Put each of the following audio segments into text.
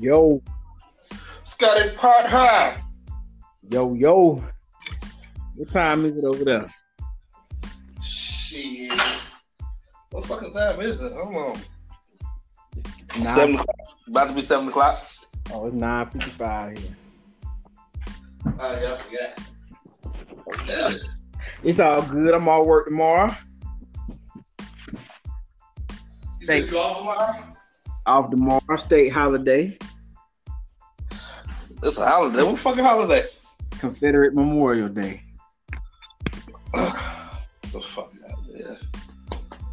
Yo, Scotty Pot High. yo, yo. What time is it over there? Shit. What fucking time is it? Hold on. Nine- Seven o'clock. About to be seven o'clock. Oh, it's nine fifty-five here. Oh yeah, I forgot. Yeah. It's all good. I'm all work tomorrow. You Thank said you off tomorrow? Off tomorrow, state holiday, It's a holiday. What fucking holiday? Confederate Memorial Day. the fuck out there.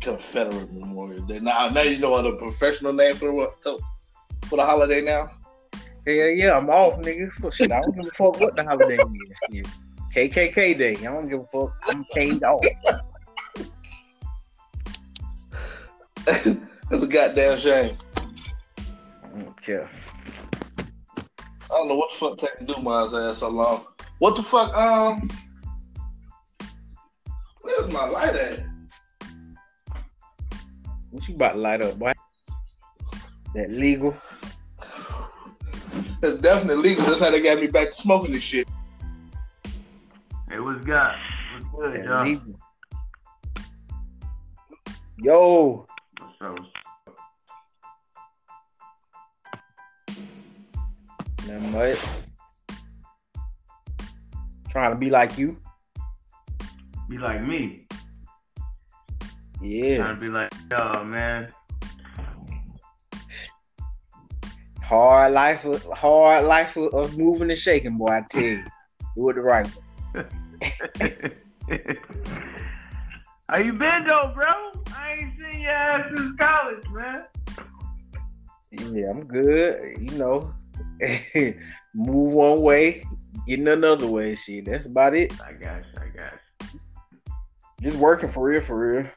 Confederate Memorial Day. Now, now you know what a professional name for what for the holiday now. Yeah, yeah, I'm off, nigga. Shit, I don't give a fuck what the holiday is. KKK Day. I don't give a fuck. I'm paid off. That's a goddamn shame. I don't care. I don't know what the fuck taking do my ass so long. What the fuck? Um, where's my light at? What you about to light up, boy? That legal? It's definitely legal. That's how they got me back to smoking this shit. Hey, what's good? What's good, That y'all? legal. Yo, So, nothing much. Trying to be like you. be like me. Yeah. Trying to be like, yo, man. Hard life, of- hard life of, of moving and shaking, boy. I tell you, do it the right way. How you been, though, bro? I ain't seen your ass since college, man. Yeah, I'm good. You know, move one way, getting another way. Shit, that's about it. I got you, I got you. Just working for real, for real.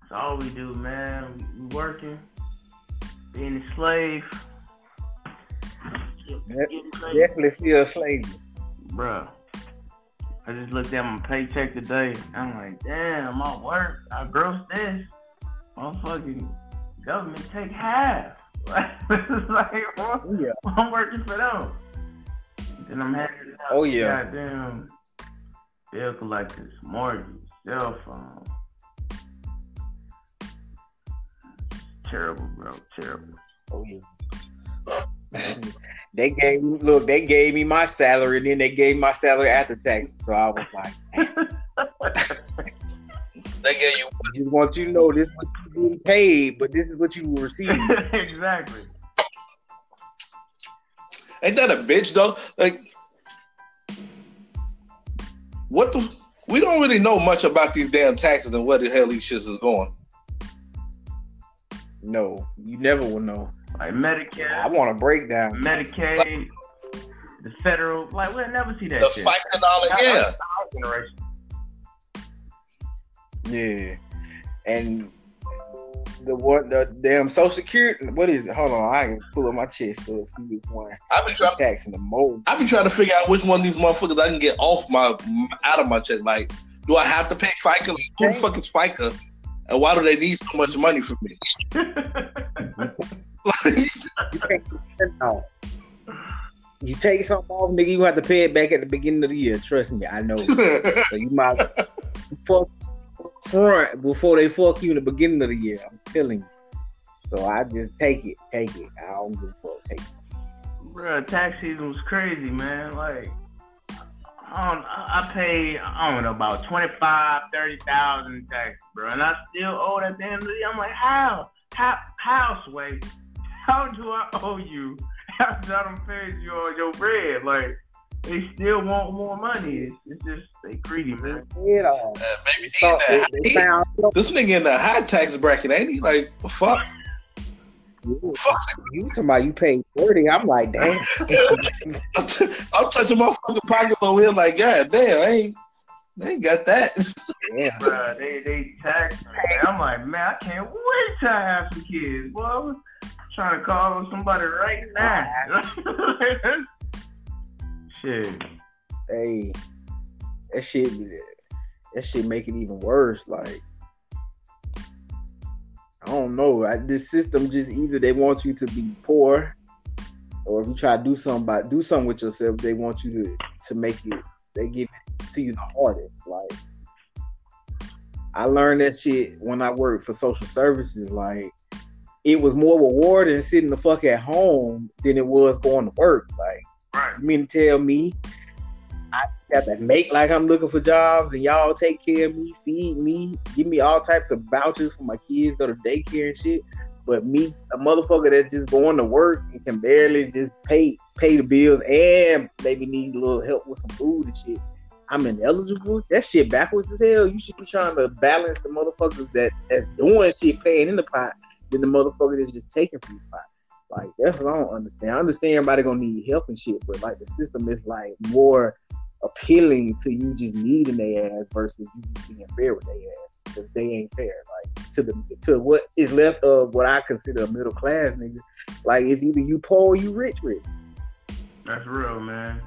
That's all we do, man. We, working, being a slave. Yep. Getting paid. Definitely feel a slave. Bruh. I just looked at my paycheck today. I'm like, damn, I work. I gross this. Motherfucking government take half. Like? Oh, yeah. I'm working for them. Then I'm handing it out. Oh, yeah. Goddamn bill collectors, mortgage, cell phone. Terrible, bro. Terrible. Oh yeah. they gave me look. They gave me my salary, and then they gave my salary after taxes. So I was like, They gave you I just want you to know this is what you getting paid, but this is what you will receive. exactly. Ain't that a bitch though? Like, what the? We don't really know much about these damn taxes and where the hell these shits is going. No, you never will know. Like Medicare, I Medicare, want a breakdown. Medicaid, the federal. Like we'll never see that The shit. fight and all that, yeah. Our generation. Yeah, and the what the damn Social Security. What is it? Hold on, I can pull up my chest to see which one I've been trying. taxing the most. I've been trying to figure out which one of these motherfuckers I can get off my out of my chest. Like, do I have to pay FICA? Like, who the fuck is FICA? And why do they need so much money from me? Like, You take something off. You take something off, nigga. You have to pay it back at the beginning of the year. Trust me, I know. So you might fuck front before they fuck you in the beginning of the year. I'm telling you. So I just take it, take it. I don't give a fuck. Take it. Bruh, tax season was crazy, man. Like, I don't, I paid, I don't know, about 25, 30,000 in tax, bro. And I still owe it at the end of the year. I'm like, how? How, Sway? How do I owe you after I done paid you all your bread? Like, they still want more money. It's, it's just, they greedy, man. You know, uh, maybe so in they, they he- found this nigga in the high tax bracket, ain't he? Like, the fuck? you Fuck. talking about you paying thirty. I'm like, damn. I'm, t- I'm touching my fucking pockets over here like, God damn, I ain't, I ain't got that. yeah. Bruh, they, they tax me. I'm like, man, I can't wait to have some kids. Boy, I was trying to call somebody right now. Shit. Hey, that shit, that shit make it even worse. Like, I don't know. I, this system just either they want you to be poor or if you try to do something about do something with yourself, they want you to to make it. They give it to you the hardest. Like I learned that shit when I worked for social services. Like it was more rewarding sitting the fuck at home than it was going to work. Like Right. you mean to tell me I have to make like I'm looking for jobs and y'all take care of me, feed me, give me all types of vouchers for my kids, go to daycare and shit. But me, a motherfucker that's just going to work and can barely just pay pay the bills and maybe need a little help with some food and shit. I'm ineligible. That shit backwards as hell. You should be trying to balance the motherfuckers that that's doing shit, paying in the pot, than the motherfucker that's just taking from the pot. Like that's what I don't understand. I understand everybody gonna need help and shit, but like the system is like more appealing to you just needing their ass versus you just being fair with their ass because they ain't fair. Like to the to what is left of what I consider a middle class nigga. Like it's either you poor or you rich rich. That's real, man.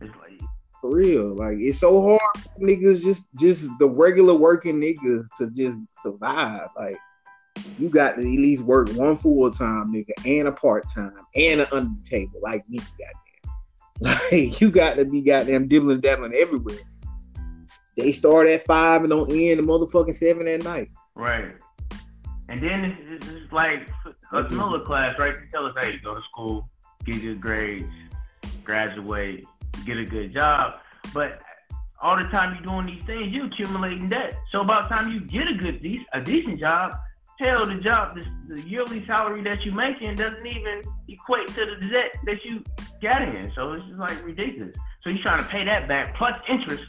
It's like For real. Like it's so hard for niggas just just the regular working niggas to just survive. Like you got to at least work one full time nigga and a part time and an under the table like me, goddamn. Like you got to be goddamn dibbling dabbling everywhere. They start at five and don't end the motherfucking seven at night. right. And then it's, it's, it's like us middle mm-hmm. class, right? They tell us, hey, go to school, get good grades, graduate, get a good job. But all the time you're doing these things, you're accumulating debt. So about the time you get a good, a decent job, hell, the job, the, the yearly salary that you're making doesn't even equate to the debt that you got in. So it's just like ridiculous. So you're trying to pay that back plus interest.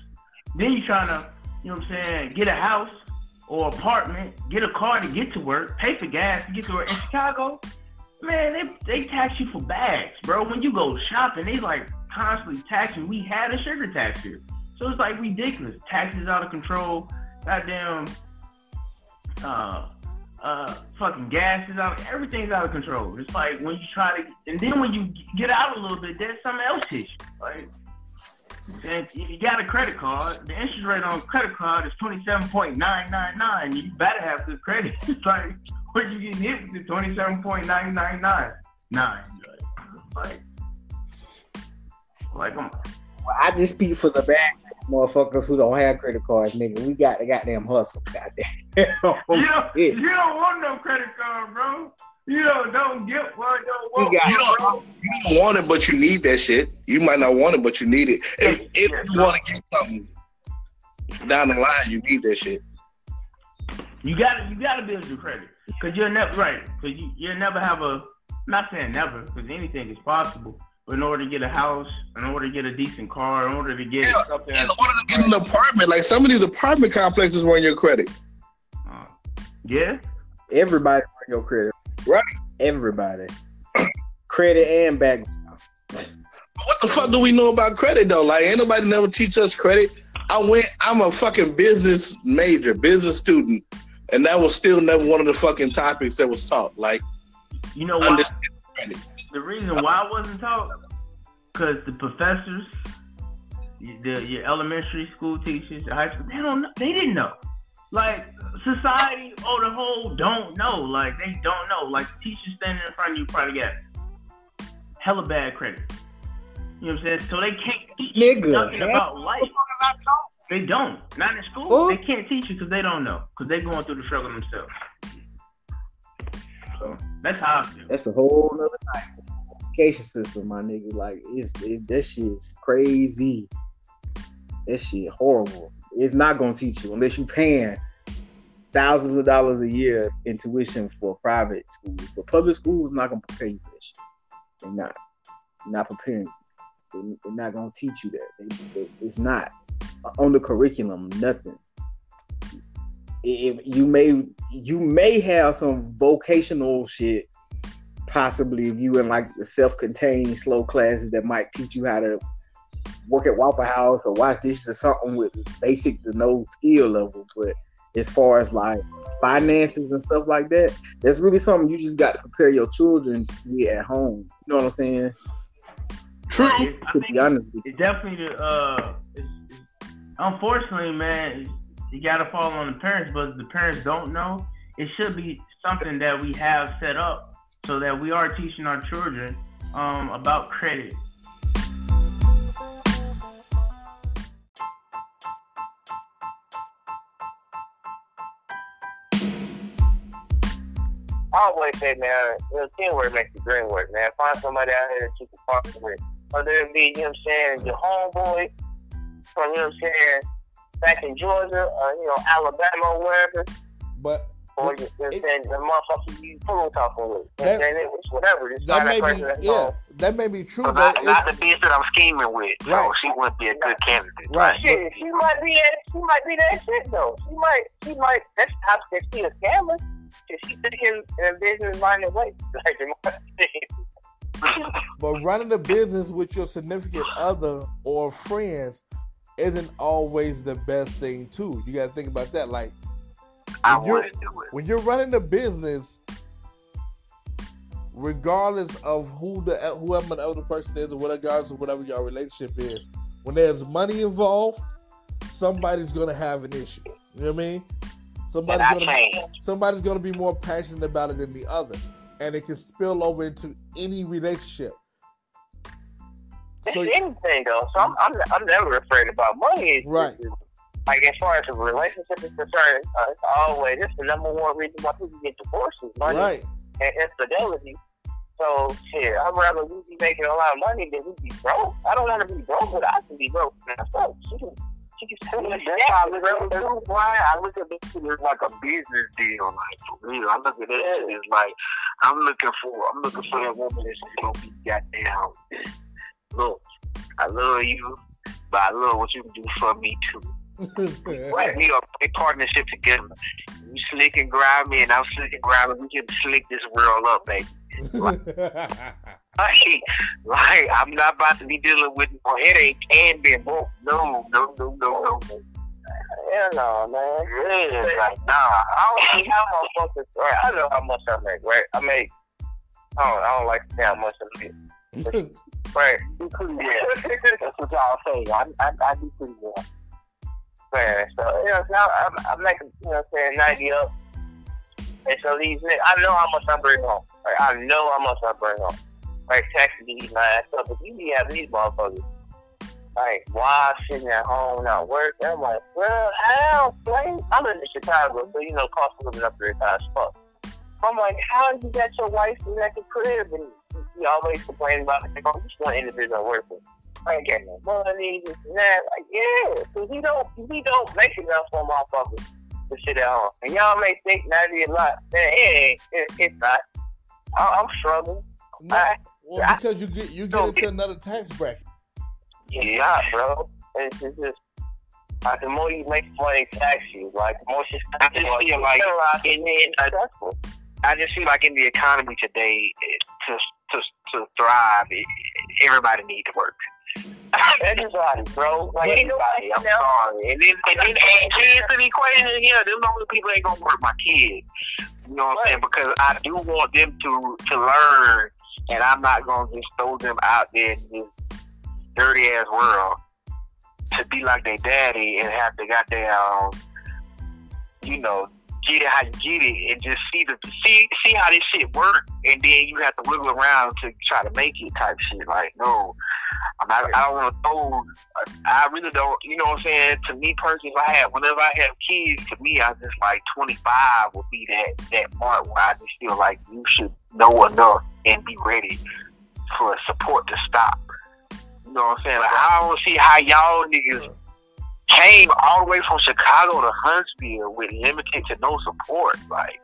Then you're trying to, you know what I'm saying, get a house or apartment, get a car to get to work, pay for gas to get to work. In Chicago, man, they, they tax you for bags, bro. When you go shopping, they like constantly taxing. We had a sugar tax here. So it's like ridiculous. Taxes out of control. Goddamn uh uh fucking gas is out everything's out of control. It's like when you try to and then when you get out a little bit, there's something else hits you. Like and you got a credit card. The interest rate on credit card is twenty seven point nine nine nine. You better have good credit. It's like what you getting hit with twenty seven point nine nine nine nine. Like, like Well, I just speak for the bad motherfuckers who don't have credit cards, nigga. We got the goddamn hustle, goddamn. Oh, you don't, you don't want no credit card, bro. You don't don't get one. Don't We want. got You don't, you don't want it, but you need that shit. You might not want it, but you need it. If, if you want to get something down the line, you need that shit. You gotta you gotta build your credit because you'll never right because you you'll never have a. I'm not saying never because anything is possible. But in order to get a house, in order to get a decent car, in order to get Yeah, something, In order to get an apartment, like some of these apartment complexes run your credit. uh, yeah, everybody on your credit. Right. Everybody. credit and back. What the fuck do we know about credit though? Like, ain't nobody never teach us credit. I went. I'm a fucking business major, business student, and that was still never one of the fucking topics that was taught. Like, you know why? The reason why I wasn't taught, because the professors, the your elementary school teachers, the high school, they don't know, they didn't know. Like society, oh the whole don't know. Like they don't know. Like the teacher standing in front of you probably got hella bad credit. You know what I'm saying? So they can't teach you Nigga, nothing half about life. They don't. Not in school. Who? They can't teach you because they don't know. Because they're going through the struggle themselves. So that's how I feel. That's a whole nother night. Education system, my nigga. Like it's it, that shit is crazy. That shit horrible. It's not gonna teach you unless you paying thousands of dollars a year in tuition for private schools. But public schools not gonna prepare you for that shit. They're not. They're not preparing you. They- They're not gonna teach you that. They, they- it's not on the curriculum. Nothing. If you may you may have some vocational shit possibly if you in like the self-contained slow classes that might teach you how to work at Waffle House or wash dishes or something with basic to no skill level. But as far as like finances and stuff like that, that's really something you just got to prepare your children to be at home. You know what I'm saying? True. To be honest with you. It's definitely the uh it's, unfortunately man you gotta fall on the parents but if the parents don't know it should be something that we have set up so that we are teaching our children um, about credit. I always say, man, you know, teamwork makes the dream work, man. Find somebody out here that you can partner with. Whether it be, you know what I'm saying, your homeboy from, you know what I'm saying, back in Georgia or, you know, Alabama or wherever. But or you, you know saying, the motherfucker you pillow talking with. That, it's whatever. Just that may be, yeah, home. that may be true. But not, not the bitch that I'm scheming with. Right. So she wouldn't be a good candidate. Right. Shit, she might be that. She might be that shit though. She might. She might. That's how she a scammer. She took him in a business minded way. but running a business with your significant other or friends isn't always the best thing too. You got to think about that. Like, when you're, when you're running a business, regardless of who the whoever the other person is, or whatever, regardless of whatever your relationship is, when there's money involved, somebody's gonna have an issue. You know what I mean? Somebody's gonna somebody's gonna be more passionate about it than the other, and it can spill over into any relationship. It's so, anything though. So I'm, I'm I'm never afraid about money. It's, right. It's, like as far as a relationship is concerned, uh, it's always it's the number one reason why people get divorces, money right. and infidelity. So shit, I'd rather we be making a lot of money than we be broke. I don't want to be broke, but I can be broke myself. She can that's how I look at it Brian. I look at this as like a business deal, like for real. I look at it as like I'm looking for I'm looking for that woman that's gonna be goddamn. Look, I love you, but I love what you can do for me too. right, we are a partnership together. You slick and grimy, and I'm slick and grimy. We can slick this world up, baby. Like, like, like, I'm not about to be dealing with no headache and being broke. No, no, no, no, no. Hell no, man. Yeah, like, nah. I don't see how motherfuckers. Right, I know how much I make. Right, I make. I don't. I don't like to say how much I make. right, do pretty well. That's what y'all say. I, I, I do pretty well. Man, so you know, now I'm, I'm making, you know, what I'm saying ninety up. And so these, niggas, I know how much I bring home. Like, I know how much I bring home. Like, taxes be eating my ass up. But you be having these motherfuckers, like, why sitting at home not working? I'm like, well, how, like, I'm in Chicago, so, you know, cost of living up there is high as fuck. I'm like, how did you got your wife in that crib and you always complaining about it? like, oh, just one individual working. I ain't getting no money, this and that. Like, yeah, because he don't, he don't make enough for motherfuckers to sit at home. And y'all may think that is a lot. Man, it ain't. It, it's not. I, am struggling. No, I, well, I, because you get you get into another tax bracket. Yeah, bro. It's, it's just like the more you make money tax you, like the more you I just feel like in the, I just feel like in the economy today, to to to thrive, everybody needs to work. Everybody, bro. Like anybody. I'm sorry. And then, and then add kids to the equation. Yeah, them only people ain't gonna work my kids. You know what I'm saying? Because I do want them to to learn, and I'm not gonna just throw them out there in this dirty ass world to be like their daddy and have to goddamn, you know, get it how you get it and just see the see see how this shit work and then you have to wiggle around to try to make it type shit. Like, no, I'm not, I don't want to throw. I really don't. You know what I'm saying? To me personally, if I have, whenever I have kids, to me, I just like 25 would be that that mark where I just feel like you should know enough and be ready for support to stop. You know what I'm saying? Like, I don't see how y'all niggas came all the way from Chicago to Huntsville with limited to no support. Like,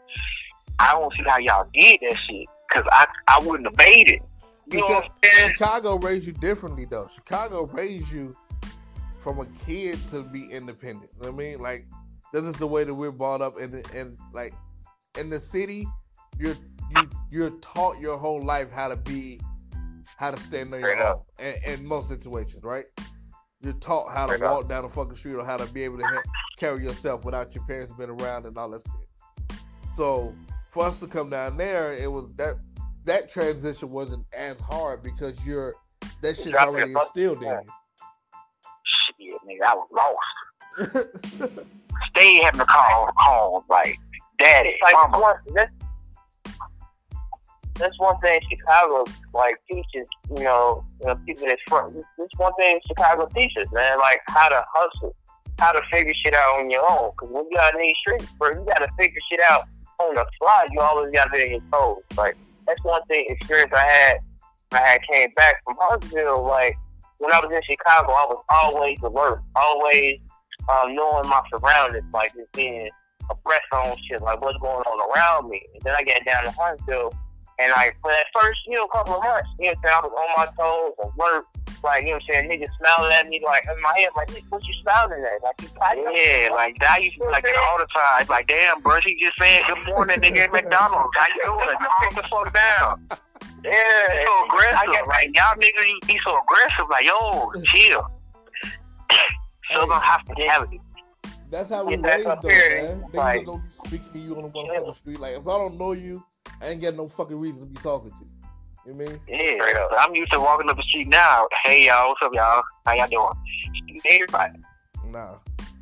I don't see how y'all did that shit because I I wouldn't have made it. You because Chicago raised you differently though. Chicago raised you from a kid to be independent. You know what I mean, like this is the way that we're brought up, and and like in the city, you're you you're taught your whole life how to be, how to stand on your own. In, in, most situations, right? You're taught how to uh, walk down the fucking street or how to be able to ha- carry yourself without your parents being around and all that shit. So for us to come down there, it was that that transition wasn't as hard because you're that shit's already instilled in you. Shit, nigga, I was lost. Stay having to call home like daddy, like, mama. That's one thing Chicago like teaches. You know, you know people that's from. This one thing Chicago teaches, man. Like how to hustle, how to figure shit out on your own. Because when you out in these streets, bro, you got to figure shit out on the fly. You always got to be in your toes. Like that's one thing experience I had. I had came back from Huntsville. Like when I was in Chicago, I was always alert, always um, knowing my surroundings, like just being abreast on shit, like what's going on around me. And then I get down to Huntsville, and like for that first, you know, couple of months, you know, I was on my toes, alert, like you know, what I'm saying niggas smiling at me, like in my head, like what you smiling at? Like you Yeah, like that used to be like it all the time. Like damn, bro, he just saying good morning, nigga at McDonald's. How you doing? Calm the fuck down. Yeah, so aggressive. I get- like y'all niggas, you be so aggressive. Like yo, chill. Southern hospitality. That's how we Yeah, raised up though, here. man. Niggas Like- don't be speaking to you on the motherfucking street. Like if I don't know you, I ain't got no fucking reason to be talking to you. You know I mean? Yeah, straight up. I'm used to walking up the street now. Hey y'all, what's up, y'all? How y'all doing? Everybody. Nah.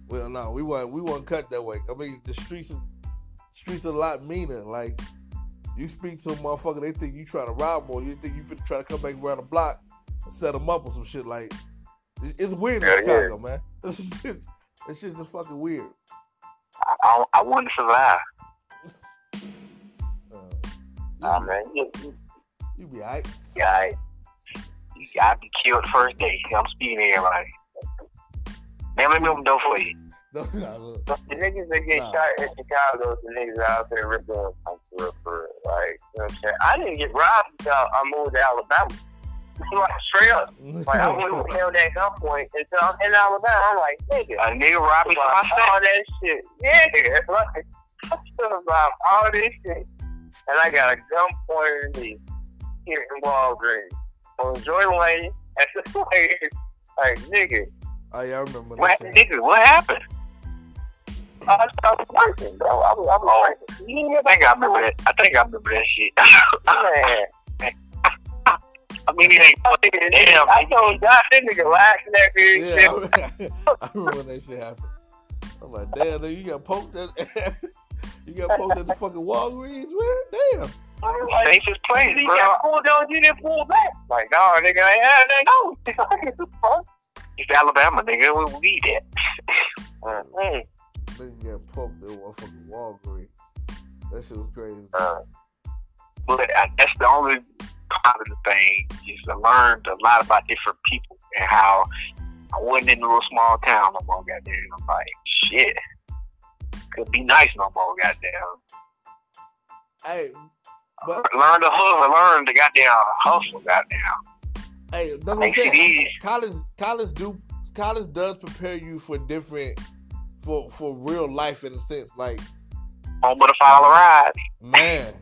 Well, no, we weren't. We weren't cut that way. I mean, the streets, is, streets are a lot meaner. Like, you speak to a motherfucker, they think you trying to rob more. You think you finna try to come back around the block and set them up or some shit. Like, it- it's weird in Yeah, yeah. Chicago, man. This shit, this shit just fucking weird. I, I, I wouldn't survive. Nah, you, man, you, you, you be alright. yeah, I'd be killed first day. I'm speaking to everybody. Man, let me open the door for you. No, nah, look. the niggas that get Nah. shot in Chicago, the niggas out there ripping them like for real, for real. Like, you know what I'm saying? I didn't get robbed until I moved to Alabama. like straight up. Like I wouldn't held that gunpoint until I'm in Alabama. I'm like, nigga, A nigga robbed me for my about stuff. all that shit. Yeah, like I'm still about all this shit. And I got a gun pointed at me here in Walgreens. On Joy Lane at the place. Like, nigga, Oh, yeah, I remember What, that nigga, what happened? I was, I was working, bro. I was, I was working. I think I remember that. I think I remember that shit. Man, I mean, it ain't fucking damn. I told Josh, that nigga laughing at me. Yeah, I, I remember when that shit happened. I'm like, damn, you got poked at, you got poked at the fucking Walgreens, man. Damn. Like, Safest place, you bro. got pulled on, you didn't pull back. Like, no, nigga, I ain't had that. No. It's Alabama, nigga. We need that. Mm. Nigga got poked at motherfucking Walgreens. That shit was crazy. Uh, But I, that's the only positive thing. Is I learned a lot about different people and how I wasn't in a little small town no more. Goddamn, I'm like, shit. Could be nice no more. Goddamn. Hey, but Learn to hustle. Learn the goddamn hustle. Goddamn. hey, that's what I'm saying. College, college do, college does prepare you for different, for for real life in a sense. Like, Home with a follow ride. man,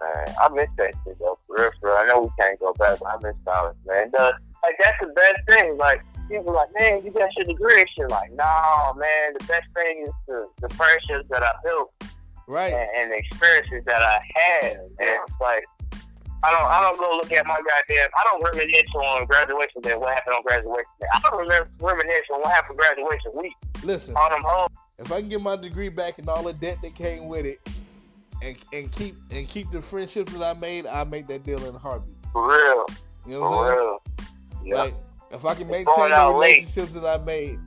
man, I miss that shit though, for real, for real. I know we can't go back, but I miss college, man. The, like that's the best thing. Like people like, man, you got your degree and shit. Like, no, man, the best thing is the, the friendships that I built right? and, and the experiences that I had. And it's like, I don't, I don't go look at my goddamn. I don't reminisce on graduation day. What happened on graduation day? I don't remember reminisce on what happened graduation week. Listen, On them home. if I can get my degree back and all the debt that came with it, and and keep and keep the friendships that I made, I make that deal in a heartbeat. For real. You know what I'm For saying? real. Yeah. Like if I can maintain the out late. relationships that I made,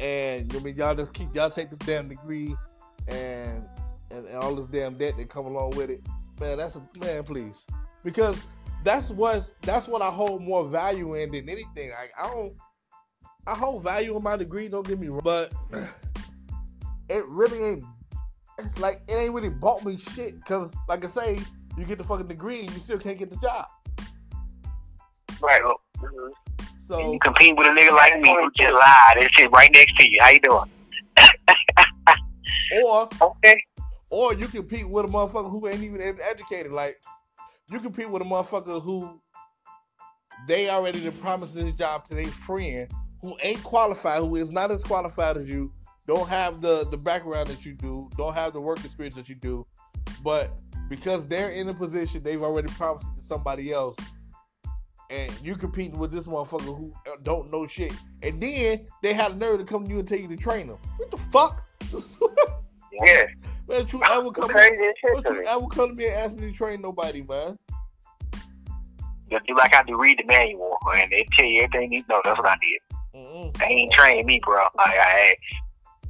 and I mean y'all just keep y'all take this damn degree and, and and all this damn debt that come along with it, man. That's a man, please, because that's what that's what I hold more value in than anything. Like I don't, I hold value in my degree. Don't get me wrong, but it really ain't like it ain't really bought me shit. Cause like I say, you get the fucking degree and you still can't get the job. Right. Oh, So You compete with a nigga like me who just lied. They sit right next to you. How you doing? or Okay. or you compete with a motherfucker who ain't even educated. Like you compete with a motherfucker who they already done promised this job to their friend who ain't qualified, who is not as qualified as you, don't have the the background that you do, don't have the work experience that you do, but because they're in a position, they've already promised it to somebody else. And you competing with this motherfucker who uh, don't know shit, and then they had a nerve to come to you and tell you to train them. What the fuck? Yeah, Man, you ever come crazy shit to you me. ever come to me and ask me to train nobody, man? Just do like I do read the manual and they tell you everything you know. That's what I did. Mm-mm. They ain't trained me, bro. Like I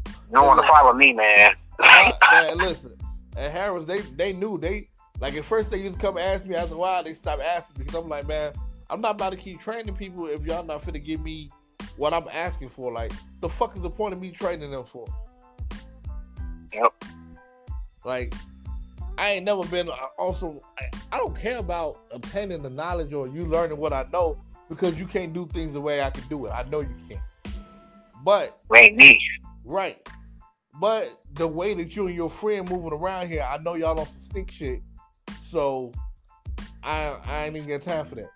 you don't want to follow me, man. I- man, listen. At Harris, they they knew they like at first they used to come ask me after a while they stopped asking me because I'm like, man, I'm not about to keep training people if y'all not finna give me what I'm asking for. Like, the fuck is the point of me training them for? Yep. Like, I ain't never been. Also, I, I don't care about obtaining the knowledge or you learning what I know because you can't do things the way I can do it. I know you can't. But me. Right. But the way that you and your friend moving around here, I know y'all on some stick shit. So I I ain't even got time for that.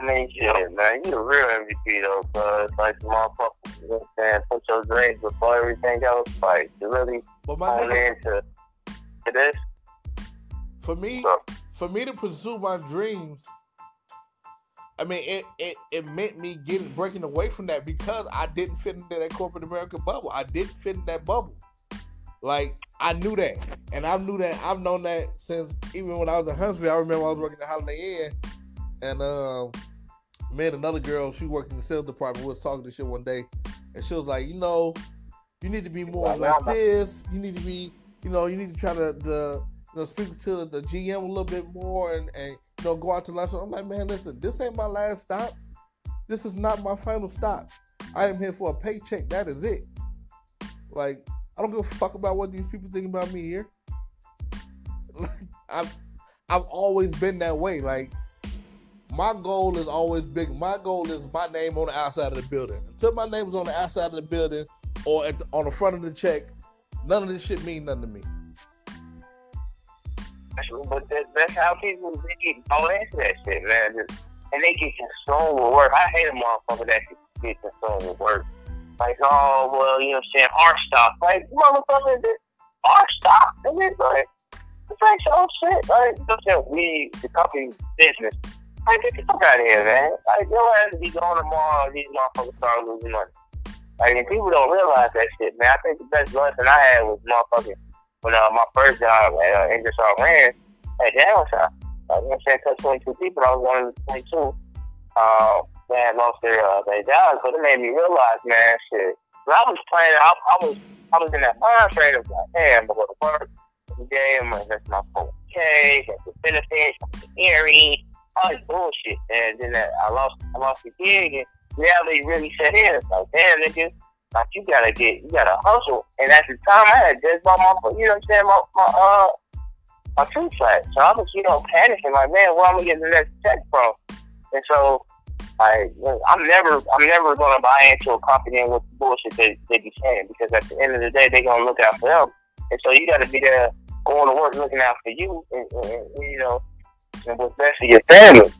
I mean, shit, man, you a real MVP though, cause like the motherfucker, you know what I'm saying, put your dreams before everything else. Like, you really But my hone nigga, into to this. for me, So, for me to pursue my dreams, I mean it, it it meant me getting breaking away from that because I didn't fit into that corporate America bubble. I didn't fit in that bubble. Like I knew that. And I knew that I've known that since even when I was in Huntsville. I remember I was working at Holiday Inn and um me and another girl, she worked in the sales department, we was talking to shit one day, and she was like, you know, you need to be more like this. You need to be, you know, you need to try to, the, you know, speak to the, the GM a little bit more and, and you know, go out to lunch. I'm like, man, listen, this ain't my last stop. This is not my final stop. I am here for a paycheck. That is it. Like, I don't give a fuck about what these people think about me here. Like, I've, I've always been that way. Like, my goal is always big. My goal is my name on the outside of the building. Until my name is on the outside of the building or the, on the front of the check, none of this shit mean nothing to me. but that, that's how people get all into that shit, man. And they get consumed with work. I hate a motherfucker that get consumed with work. Like, oh, well, you know what I'm saying, art stock. Like, motherfucker, this stock. And it's like, it's like some shit. Like, you know what we, the company business. Like, get the fuck out of here, man. Like, your ass be going tomorrow and these motherfuckers start losing money. Like, and people don't realize that shit, man. I think the best lesson I had was motherfucking, when uh, my first job at uh, Ingersoll Rand at Downtown. Like, you know what I'm saying, cut 22 people, I was one of the 22. Uh, man, lost their, uh, their jobs, but it made me realize, man, shit. When I was playing, I, I was, I was in that mind frame of like, damn, I'm to work every day, I'm to invest my 4K, got the benefits, got the earrings, all this bullshit. And then uh, I lost, I lost the gig, and reality really set in. It's like, damn, nigga, like you gotta get, you gotta hustle. And at the time, I had just bought my, you know what I'm saying, my, my uh, my two flat. So I was, you know, panicking, like, man, where am I getting the next check from? And so, I, I'm never, I'm never gonna buy into a company with the bullshit they they be saying because at the end of the day, they gonna look out for them. And so you gotta be there, going to work, looking out for you, and, and, and you know, and what's best for your family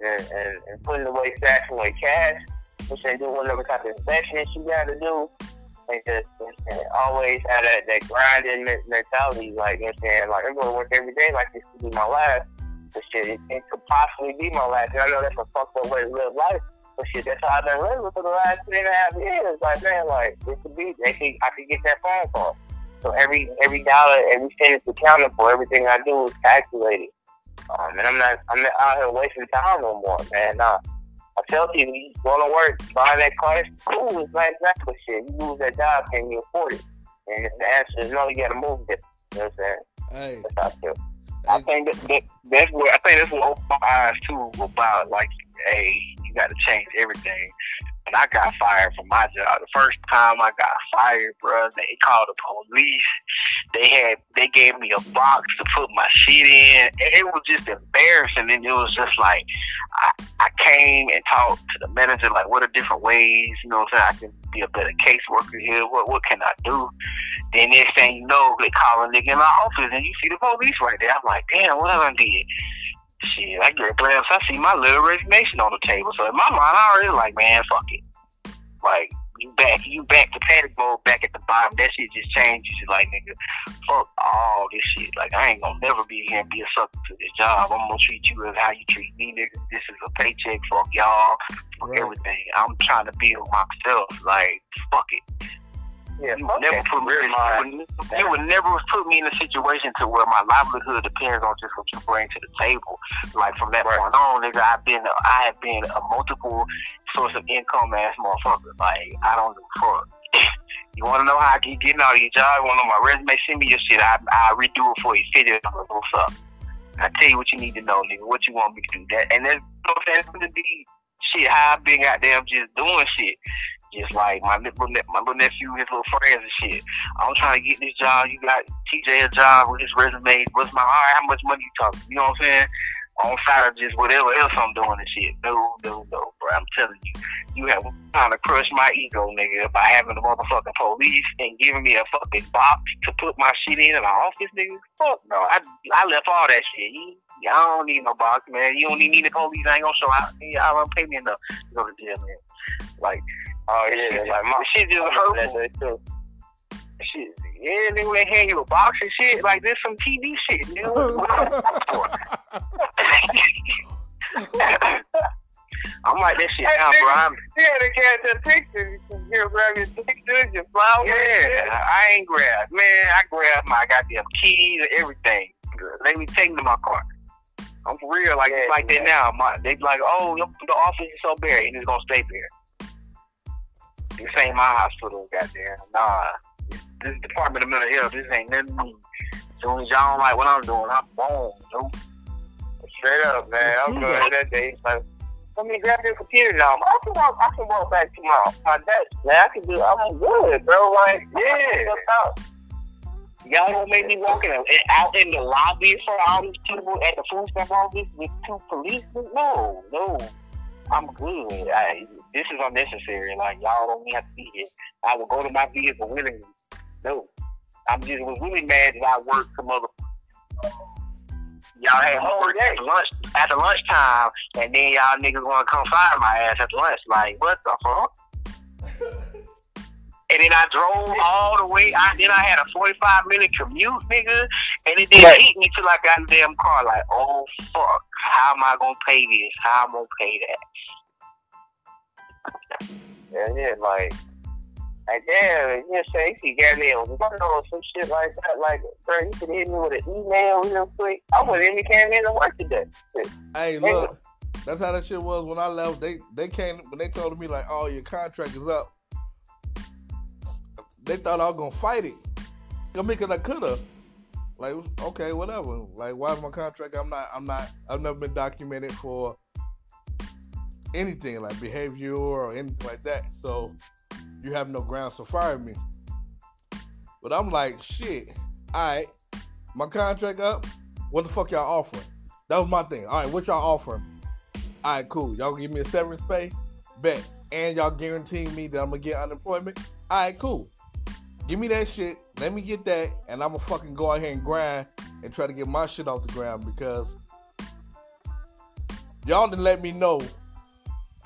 and, and, and putting away stacks away cash, which they do whatever type of investments you got to do. And just and always have that, that grinding mentality, like, you know what I'm saying? Like, I'm to work every day like this could be my last. But shit, it, it could possibly be my last. And I know that's a fucked up way to live life. But shit, that's how I've been living for the last three and a half years. Like, man, like, it could be, they could, I could get that phone call. So every every dollar, every cent is accounted for. Everything I do is calculated. Um, and I'm not I'm not out here wasting time no more, man. Nah. I tell people, you going to work, buying that car, it's cool, it's nice, nice, but shit, you lose that job, can you afford it? And the answer is no, you got to move it. You know what I'm saying? Hey, That's how I feel. I think that, that that's what I think that's what opened my eyes too about like, hey, you got to change everything. And I got fired from my job. The first time I got fired, bro, they called the police. They had they gave me a box to put my shit in. It was just embarrassing. And it was just like I, I came and talked to the manager like, what are different ways? You know what I'm saying? I can be a better caseworker here. What what can I do? Then next thing you know, they call a nigga in my office and you see the police right there. I'm like, damn, what I did? Shit, I get glad I see my little resignation on the table. So in my mind, I already like, man, fuck it. Like, you back, you back to panic mode, back at the bottom. That shit just changes. You like, nigga, fuck all this shit. Like, I ain't gonna never be here and be a sucker to this job. I'm gonna treat you as how you treat me, nigga. This is a paycheck. Fuck y'all. for Right. everything. I'm trying to build myself. Like, fuck it. Yeah, You would never put me. In, you, would, never put me in a situation to where my livelihood depends on just what you bring to the table. Like from that point on, nigga, I've been I have been a multiple source of income ass motherfucker. Like I don't give a fuck. You want to know how I keep getting out of your job? You want to know my resume? Send me your shit. I I redo it for you. Fit it. What's up? I tell you what you need to know, nigga. What you want me to do? That and that's you know what I'm saying. Gonna be shit. How I been goddamn just doing shit. Just like my little my little nephew, his little friends and shit. I'm trying to get this job. You got TJ a job with his resume. What's my all right? How much money you talking? You know what I'm saying? On side of just whatever else I'm doing and shit. No, no, no, bro. I'm telling you, you have trying to crush my ego, nigga, by having the motherfucking police and giving me a fucking box to put my shit in in the office, nigga. Fuck no. I I left all that shit. I don't need no box, man. You don't need me the police. I ain't gonna show out. Y'all don't pay me enough to go to jail, man. Like, Oh yeah, like my shit just that hurtful. day too. Shit, yeah, nigga, they hand you a box and shit. Like, this some TV shit, nigga. What the fuck? I'm like this shit now, bro. I'm, Yeah, they got the picture. You can here grab your pictures, your flowers. yeah, I ain't grabbed. Man, I grabbed my goddamn keys and everything. Let me take them to my car. I'm for real, like it's like that now. My, they be like, oh, the office is so bare, and it's gonna stay bare. This ain't my hospital, goddamn. Nah, this, is Department of Mental Health. This ain't nothing me. As soon as y'all don't like what I'm doing, I'm. Nope. Straight up, man. I'm True good that. that day. He's like, let me grab your computer now. I can walk. I can walk back to my my desk. Man, I can do. I'm good, bro. Like, yeah. Y'all gonna make me walk in, out in the lobby for all these people at the food stamp office with two policemen? No, no. I'm good. I, this is unnecessary. Like y'all don't even have to be here. I will go to my vehicle willingly. No. I'm just was really mad that I worked some other Y'all had me work at lunch at the lunchtime and then y'all niggas wanna come fire my ass at lunch. Like what the fuck? And then I drove all the way. I then I had a forty five minute commute, nigga. And it didn't Right. hit me till I got in the damn car. Like, oh fuck, how am I gonna pay this? How am I gonna pay that? Yeah, yeah, like, like damn, you know, say he got me on or some shit like that. Like, bro, you could hit me with an email real quick. I wouldn't even came in to work today. Hey, look, that's how that shit was when I left. They they came when they told me like, "Oh, your contract is up." They thought I was gonna fight it. I mean, cause I could have. Like, okay, whatever. Like, why is my contract? I'm not. I'm not. I've never been documented for anything like behavior or anything like that. So you have no grounds to fire me. But I'm like, shit. All right, my contract up. What the fuck y'all offering? That was my thing. All right, what y'all offering? All right, cool. Y'all give me a severance pay? Bet. And y'all guaranteeing me that I'm gonna get unemployment? All right, cool. Give me that shit. Let me get that, and I'm gonna fucking go out here and grind and try to get my shit off the ground because y'all didn't let me know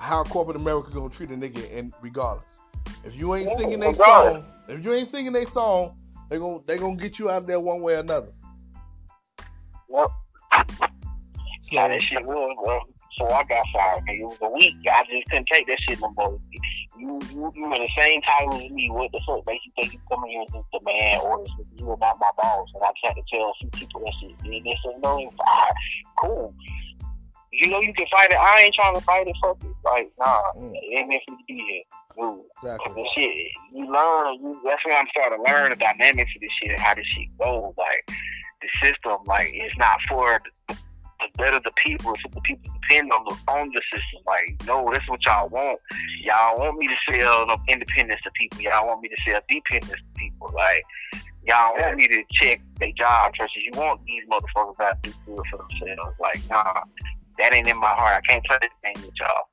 how corporate America gonna treat a nigga, and regardless, if you ain't singing their song, if you ain't singing their song, they gonna they gonna get you out of there one way or another. Yep. So, Yeah, that shit was, bro. So I got fired. It was a week. I just couldn't take that shit no more. You, you, you were the same title as me. What the fuck makes you think you come in here and just demand orders? You were not my boss, and I just had to tell a few people that shit. And they said, "No, you fired." Cool. You know you can fight it. I ain't trying to fight it. Fuck it. Like, nah, Mm. it ain't meant for you to be here. Move. exactly. The shit, you learn. You, that's when I'm starting to learn the dynamics of this shit and how this shit goes. Like the system, like it's not for the, the better the people. It's for the people depend on the on the system. Like no, that's what y'all want. Y'all want me to sell no independence to people. Y'all want me to sell dependence to people. Like y'all want me to check their job versus you want these motherfuckers out to do good for themselves. Like nah, that ain't in my heart. I can't play this game with y'all.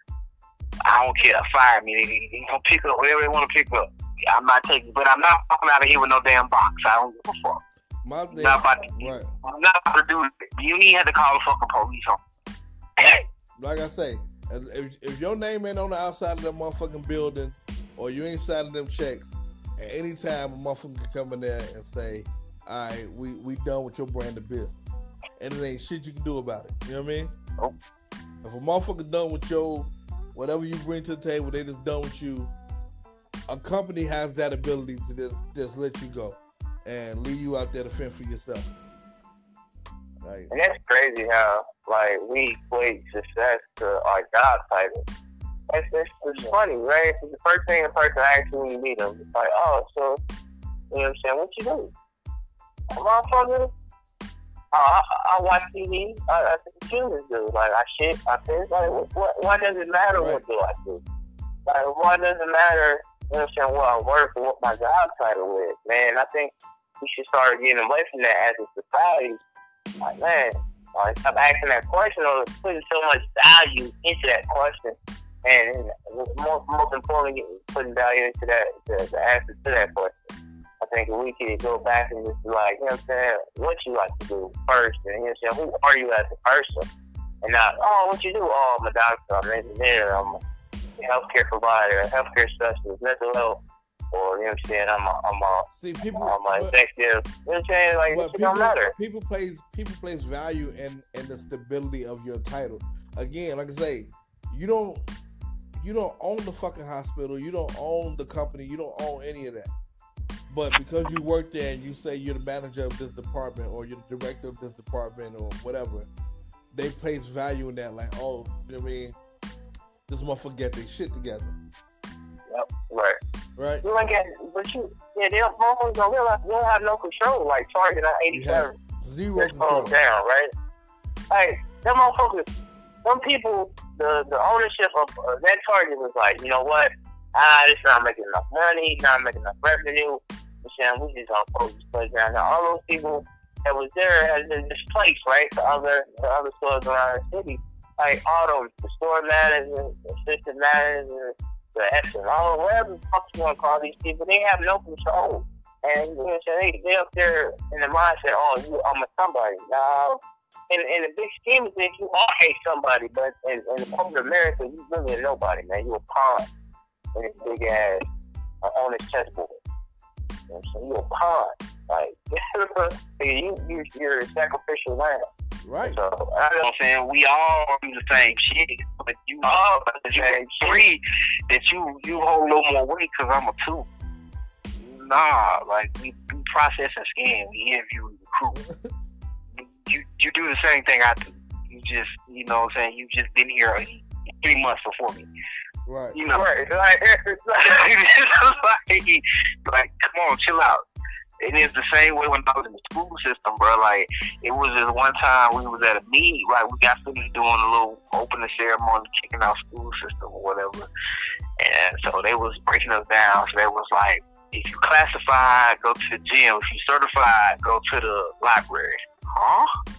I don't care. Fire me. They, they gonna pick up whatever they want to pick up. I'm not taking, but I'm not walking out of here with no damn box. I don't give a fuck. My thing, Not about to, right? I'm not about to do it. You need to call the fucking police on. Hey, Like I say, if, if your name ain't on the outside of that motherfucking building, or you ain't signing them checks, at any time a motherfucker can come in there and say, "All right, we we done with your brand of business," and it ain't shit you can do about it. You know what I mean? If a motherfucker done with your whatever you bring to the table, they just done with you. A company has that ability to just just let you go and leave you out there to fend for yourself. Like, And that's crazy how like we equate success to our job title. That's it's, it's funny, right? It's the first thing a person asks you when you meet them. It's like, oh, so you know what I'm saying? What you do? Motherfucker, I, I, I watch TV. I, I think humans do. Like I shit. I piss. Like what? Why does it matter what do I do? Like why does it matter? You know what I'm saying? What I work or what my job title is? Man, I think we should start getting away from that as a society. Like man, like stop asking that question or putting so much value into that question, and most most importantly, putting value into that the, the answer to that question. I think we could go back and just be like, you know what I'm saying, what you like to do first, and you know what I'm saying, who are you as a person, and not, oh, what you do? Oh, I'm a doctor, I'm an engineer, I'm a healthcare provider, a healthcare specialist, mental health, or you know what I'm saying, I'm a, I'm a, see, people, I'm a but- executive. You know what I'm saying? Like, it people, don't matter. people place people place value in in the stability of your title. Again, like I say, you don't you don't own the fucking hospital, you don't own the company, you don't own any of that. But because you work there and you say you're the manager of this department or you're the director of this department or whatever, they place value in that. Like, oh, you know what I mean? This motherfucker get their shit together, Yep, Right. right? You ain't got, but you, yeah, they don't, motherfuckers don't realize you don't have no control. Like Target on You 87, zero control. down, right? Like them motherfuckers, some people, the the ownership of uh, that Target was like, you know what? Ah, this not making enough money, not making enough revenue. Saying we just gonna close this. Now all those people that was there has been displaced, right? To other the other stores around the city. Like all those the store managers, assistant managers, the Epson, all whatever the fuck you want to call these people, they have no control. And you know saying? They, they up there in the mindset, oh, you, I'm a somebody. No. In, in the big scheme of things, you are a somebody, but in, in the corporate America, you really a nobody, man. You a pawn in this big ass uh, on this chessboard. Know what I'm? You a pawn. Like, you, you, you're a sacrificial lamb. Right. So, I you know I'm saying? We all do the same shit, but you all you agree that you you hold no more weight because I'm a two. Nah, like we, we process and scan, we interview, we recruit. you you do the same thing I do. You just you know what I'm saying. You just been here three months before me. Right. You know, Right. Like, like, like, come on, chill out. And it's the same way when I was in the school system, bro. Like, it was this one time we was at a meet, like, we got finished doing a little opening ceremony, kicking out school system or whatever. And so they was breaking us down. So they was like, if you classified, go to the gym. If you certified, go to the library. Huh?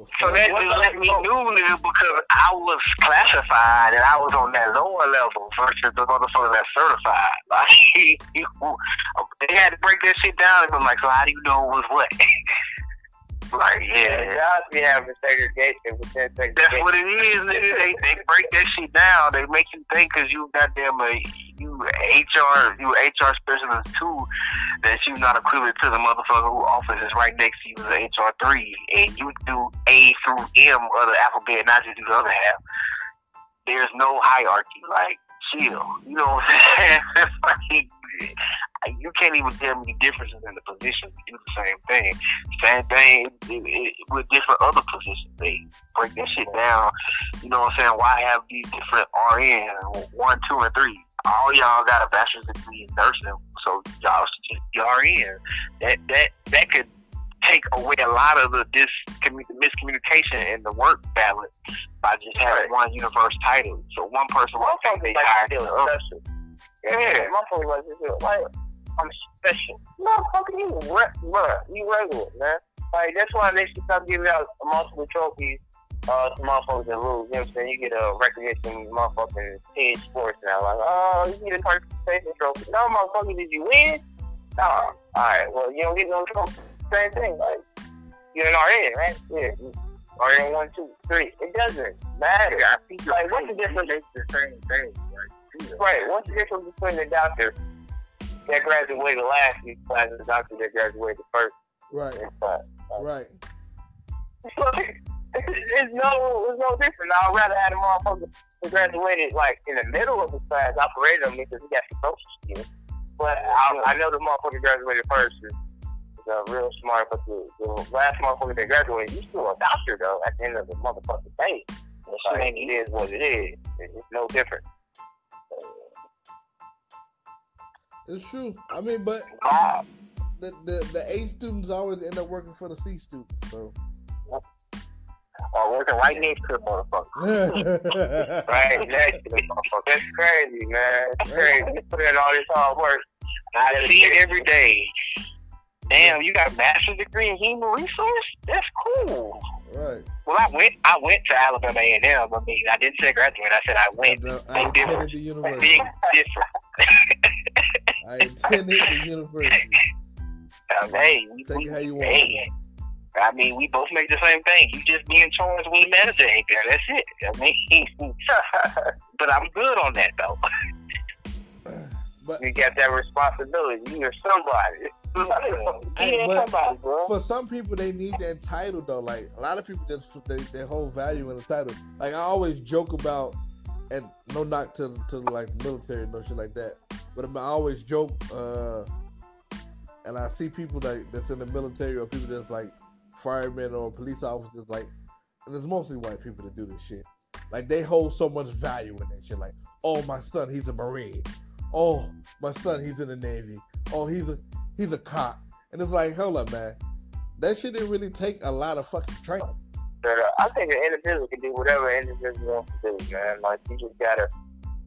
So that just let me know nigga, because I was classified and I was on that lower level versus the motherfucker that's certified. Like, they had to break that shit down. And I'm like, so how do you know it was what? like, yeah, jobs be having segregation within segregation. That's what it is, nigga. They, they break that shit down. They make you think because you goddamn a you HR you HR specialist too that you not equivalent to the motherfucker who office is right next to you as HR three, and you do A through M of the alphabet, not just do the other half. There's no hierarchy. Like, chill. You know what I'm saying? Like, you can't even tell me the differences in the positions. We do the same thing. Same thing it, it, with different other positions. They break that shit down. You know what I'm saying? Why have these different RN, one, two, and three? All y'all got a bachelor's degree in nursing, so y'all should just be RN. That that that could take away a lot of the dis miscommunication and the work balance by just having one universe title. So one person will think they like hired the other. Yeah. motherfucker like this. Like I'm special. Motherfucker, you re- bruh, you regular, man. Like that's why they should stop giving out multiple trophies uh, to motherfuckers that lose. You know what I'm saying? You get a recognition motherfucking team sports now. Like, oh, you get a participation trophy. No, motherfucker, did you win? No. All right. Well, you don't get no trophy. Same thing. Like, you're an RN, right? Yeah. RN one, two, three. It doesn't matter. I think like, what's the difference? It's the same thing. Right. Right. What's the difference between the doctor that graduated last week class and the doctor that graduated first? Right. class? Right. Like, it's no, it's no different. I'd rather have a motherfucker who graduated like in the middle of the class operated on me because he got some social skills. But I, I know the motherfucker graduated first is, is uh, real smart, but the, the last motherfucker that graduated, you still a doctor though at the end of the motherfucking day. Like, it is what it is. It's no different. It's true. I mean, but the, the the A students always end up working for the C students. So or working right next to the motherfucker. Right next to the motherfucker. That's crazy, man. That's crazy. You Put in all this hard work. I see it every day. Damn, you got a master's degree in human resource? That's cool. right. Well, I went. I went to Alabama A and M. I mean, I didn't say graduate. I said I went. I, I Big difference. attended the university. Big difference. I attended the university. Um, hey, we, Take we, it how you want. hey, I mean, we both make the same thing. You just being charged when the manager ain't there. That's it. I mean, but I'm good on that though. But You got that responsibility. You're somebody. Hey, but- somebody, for some people, they need that title though. Like a lot of people just they, they hold value in the title. Like I always joke about, and no knock to to like military no shit like that. But I always joke, uh, and I see people like that's in the military or people that's like firemen or police officers, like, and it's mostly white people that do this shit. Like they hold so much value in that shit. Like, oh my son, he's a marine. Oh my son, he's in the navy. Oh he's a he's a cop. And it's like, hold up, man. That shit didn't really take a lot of fucking training. But uh, I think an individual can do whatever an individual wants to do, man. Like you just gotta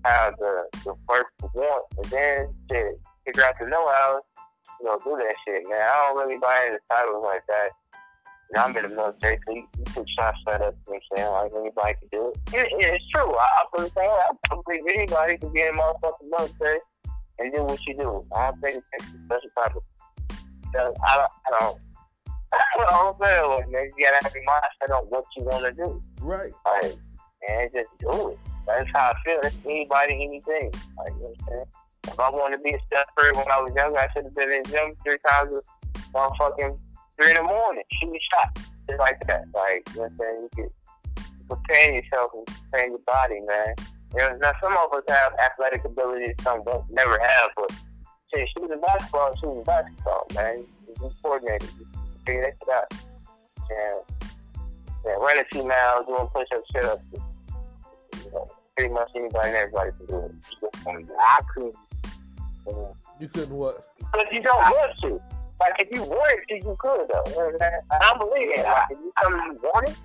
have the the first want, and then shit, figure out the know how, you know, do that shit, man. I don't really buy into titles like that. You know, I'm in the military, so you, you put shots set up. You know saying? Like anybody can do it. it, it it's true. I, I believe I believe anybody can be in the motherfucking military and do what you do. I don't think it takes a special type of. I don't. I don't I'm saying, like, man, you gotta have your mindset on what you want to do. Right. Like, and just do it. That's how I feel. That's anybody, anything. Like, you know what I'm saying? If I wanted to be a Curry when I was younger, I should have been in the gym three times a motherfucking three in the morning, shooting shots. Just like that. Like, you know what I'm saying? You could prepare yourself and prepare your body, man. You know, now some of us have athletic abilities, some don't never have, but shit, shooting basketball, shooting basketball, man. You coordinated. You figure that shit out. Yeah. Yeah, running two miles, doing push-ups, sit-ups. You know, pretty much anybody and everybody can do it. I couldn't. uh, You couldn't what? But you don't want to. Like, if you wanted to, you could, though. You know what I'm saying? I believe it. Like, if you come and you want it,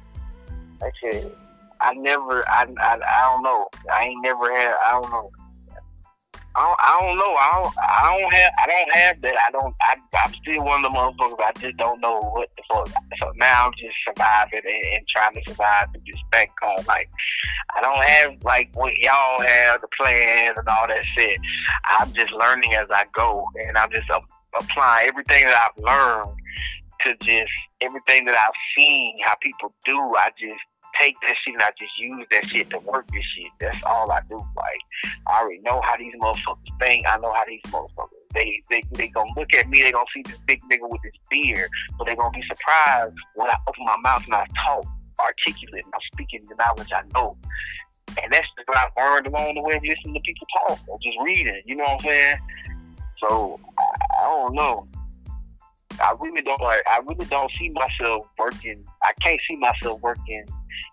that shit. I never, I, I, I don't know. I ain't never had. I don't know. I don't, I don't know. I don't, I don't have. I don't have that. I don't. I, I'm still one of the motherfuckers. I just don't know what the fuck. So now I'm just surviving and, and trying to survive to this bank card. Like I don't have like what y'all have, the plans and all that shit. I'm just learning as I go, and I'm just uh, applying everything that I've learned to just everything that I've seen how people do. I just take that shit and I just use that shit to work this shit. That's all I do. Like I already know how these motherfuckers think. I know how these motherfuckers they they they gonna look at me. They gonna see this big nigga with this beard, but they gonna be surprised when I open my mouth and I talk articulate and I'm speaking the knowledge I know. And that's just what I've learned along the way of listening to people talk or just reading. You know what I'm saying? So I, I don't know. I really don't like. I really don't see myself working. I can't see myself working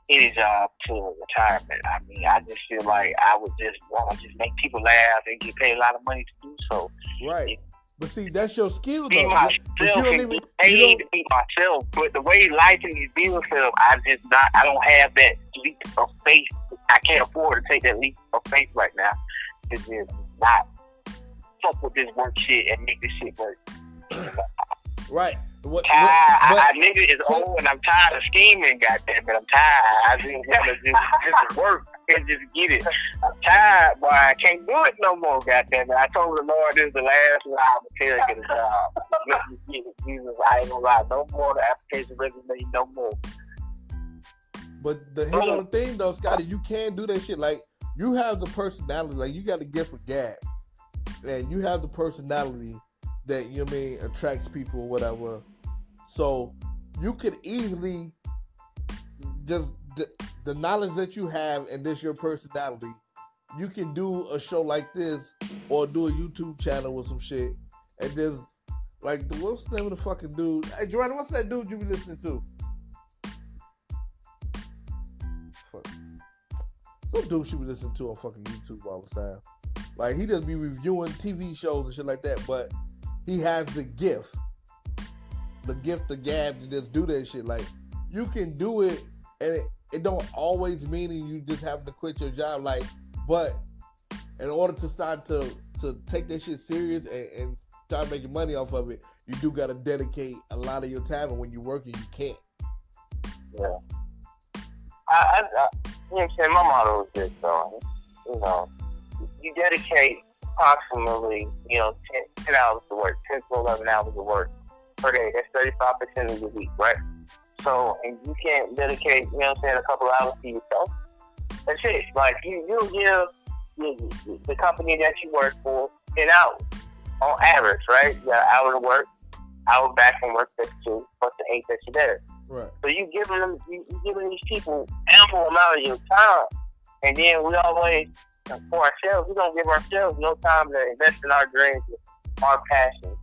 any job till retirement. I mean, I just feel like I would just want to just make people laugh and get paid a lot of money to do so. Right. But see, that's your skill Be though. myself But you don't even you don't, to be myself. But the way life is bills feel, I just not. I don't have that leap of faith. I can't afford to take that leap of faith right now. To just not fuck with this work shit and make this shit work. right. What, what. I, I nigga is old and I'm tired of scheming, goddamn it. I'm tired. I just want to just, just work and just get it. I'm tired, boy. I can't do it no more, goddamn it. I told the Lord this is the last time I get a job. Let me get it, Jesus. I ain't gonna lie. No more the application resume, no more. But the here's on the thing though, Scotty, you can do that shit. Like you have the personality, like you got the gift for gab, and you have the personality that you know I mean attracts people or whatever. So you could easily just the, the knowledge that you have and this your personality, you can do a show like this or do a YouTube channel with some shit and just like the what's the name of the fucking dude? Hey Jordan, what's that dude you be listening to? Some dude should be listening to on fucking YouTube all the time. Like he just be reviewing TV shows and shit like that, but he has the gift. The gift the gab to just do that shit. Like you can do it and it, it don't always mean you just have to quit your job. Like, but in order to start to to take that shit serious and, and start making money off of it, you do gotta dedicate a lot of your time and when you're working you can't. Yeah. I, I, I saying? My motto is this, though. You know, you dedicate approximately, you know, 10, 10 hours to work, 10 to 11 hours of work per day. That's 35% of your week, right? So, and you can't dedicate, you know what I'm saying, a couple hours to yourself. That's it. Like, you, you give the company that you work for 10 hours on average, right? You got an hour to work, hour back from work, that's two, plus the eight that you're there. Right. So you giving them, you, you giving these people ample amount of your time, and then we always, for ourselves, we don't give ourselves no time to invest in our dreams, our passions,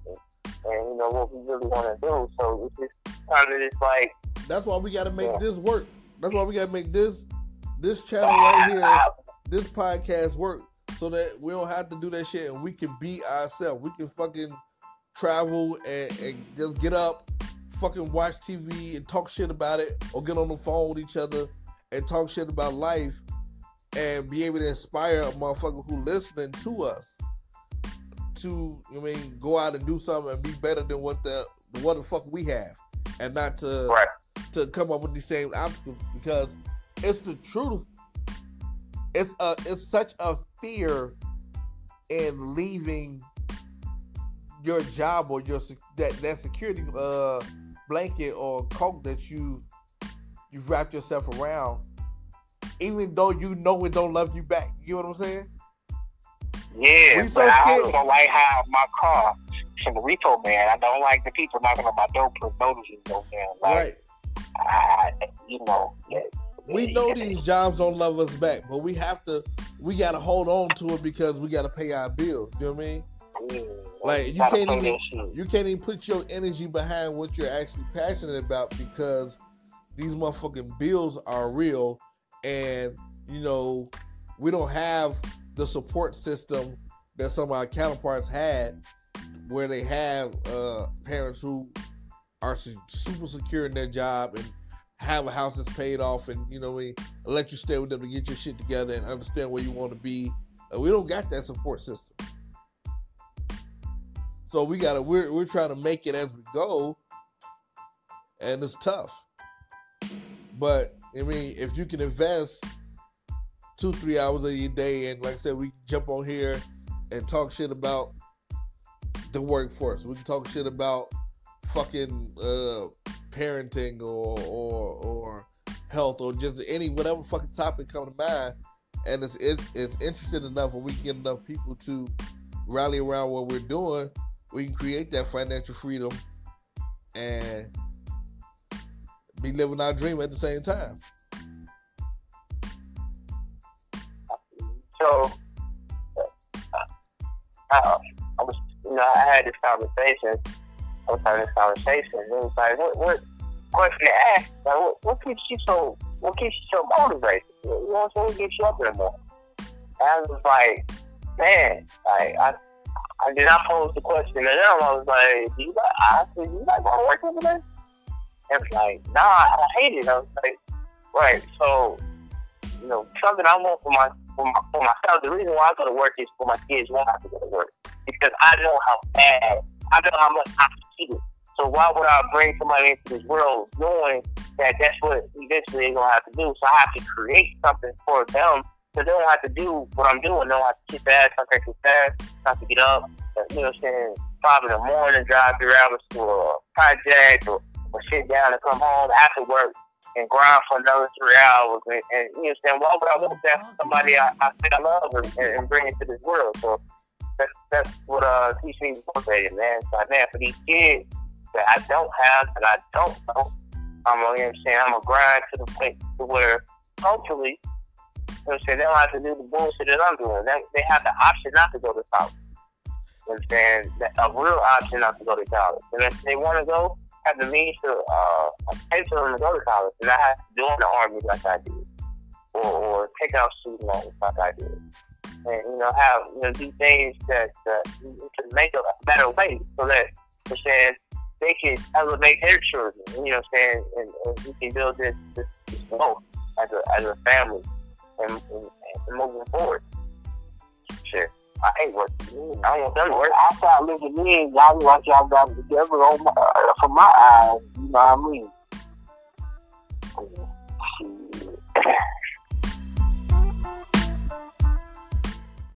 and, you know what we really want to do. So it's just kind of just like That's why we gotta make Yeah. this work. That's why we gotta make this this channel right here, this podcast work. So that we don't have to do that shit and we can be ourselves. We can fucking travel and, and just get up, fucking watch TV and talk shit about it, or get on the phone with each other and talk shit about life and be able to inspire a motherfucker who listening to us to I mean go out and do something and be better than what the what the fuck we have. And not to right. to come up with these same obstacles because it's the truth. It's a it's such a fear in leaving your job or your that that security uh blanket or coat that you've you've wrapped yourself around, even though you know it don't love you back. You know what I'm saying? Yeah, We so but I scared. also don't like how my car from the repo man. I don't like the people knocking on my door putting notices on there. Like, right. I, you know, yeah, We know these jobs don't love us back, but we have to we gotta hold on to it because we gotta pay our bills. You know what I mean? Like, you gotta can't even- You can't even put your energy behind what you're actually passionate about because these motherfucking bills are real and you know we don't have the support system that some of our counterparts had where they have uh parents who are super secure in their job and have a house that's paid off and you know we let you stay with them to get your shit together and understand where you want to be we don't got that support system so we gotta we're we're trying to make it as we go, and it's tough. But I mean, if you can invest two three hours of your day, and like I said, we jump on here and talk shit about the workforce. We can talk shit about fucking uh, parenting or or or health or just any whatever fucking topic come to mind. And it's it, it's interesting enough, when we get enough people to rally around what we're doing we can create that financial freedom and be living our dream at the same time. So, uh, I, I was, you know, I had this conversation. I was having this conversation. It was like, what, what question to ask? Like, what, what keeps you so, what keeps you so motivated? You know what I'm saying? What you up in the morning? And I was like, man, like, I, I did not pose the question to them. I was like, do you like, I said, you like going to work every day? And was like, nah, I hate it. I was like, right, so, you know, something I want for my for, my, for myself. The reason why I go to work is for my kids won't have to go to work because I know how bad, I know how much I need it. So why would I bring somebody into this world knowing that that's what eventually they're gonna have to do? So I have to create something for them so they don't have to do what I'm doing. They don't have to kick ass, not take too fast, have to get up, uh, you know what I'm saying, five in the morning, drive three hours to a project or, or sit down and come home after work and grind for another three hours. And, and you saying, why would I want that for somebody I, I say I love and, and bring into this world? So that's, that's what uh, keeps me motivated, man. So, man, for these kids that I don't have, that I don't know, I'm gonna, you know saying, I'm gonna grind to the point to where hopefully, you know what I'm saying, they don't have to do the bullshit that I'm doing. They, they have the option not to go to college. You know? A real option not to go to college. And if they want to go, have the means to uh, pay for them to go to college and not have to join the army like I did. Or, or take out student loans like I did. And, you know, have, you know, do things that, that can make a better way so that, I'm saying, they can elevate their children, you know saying? And, and we can build this, this, this wealth as a, as a family and, and, and moving forward. Shit. I ain't working. I ain't working. Work. Outside looking in, y'all watch y'all got together on my, uh, for my eyes. You know what I mean?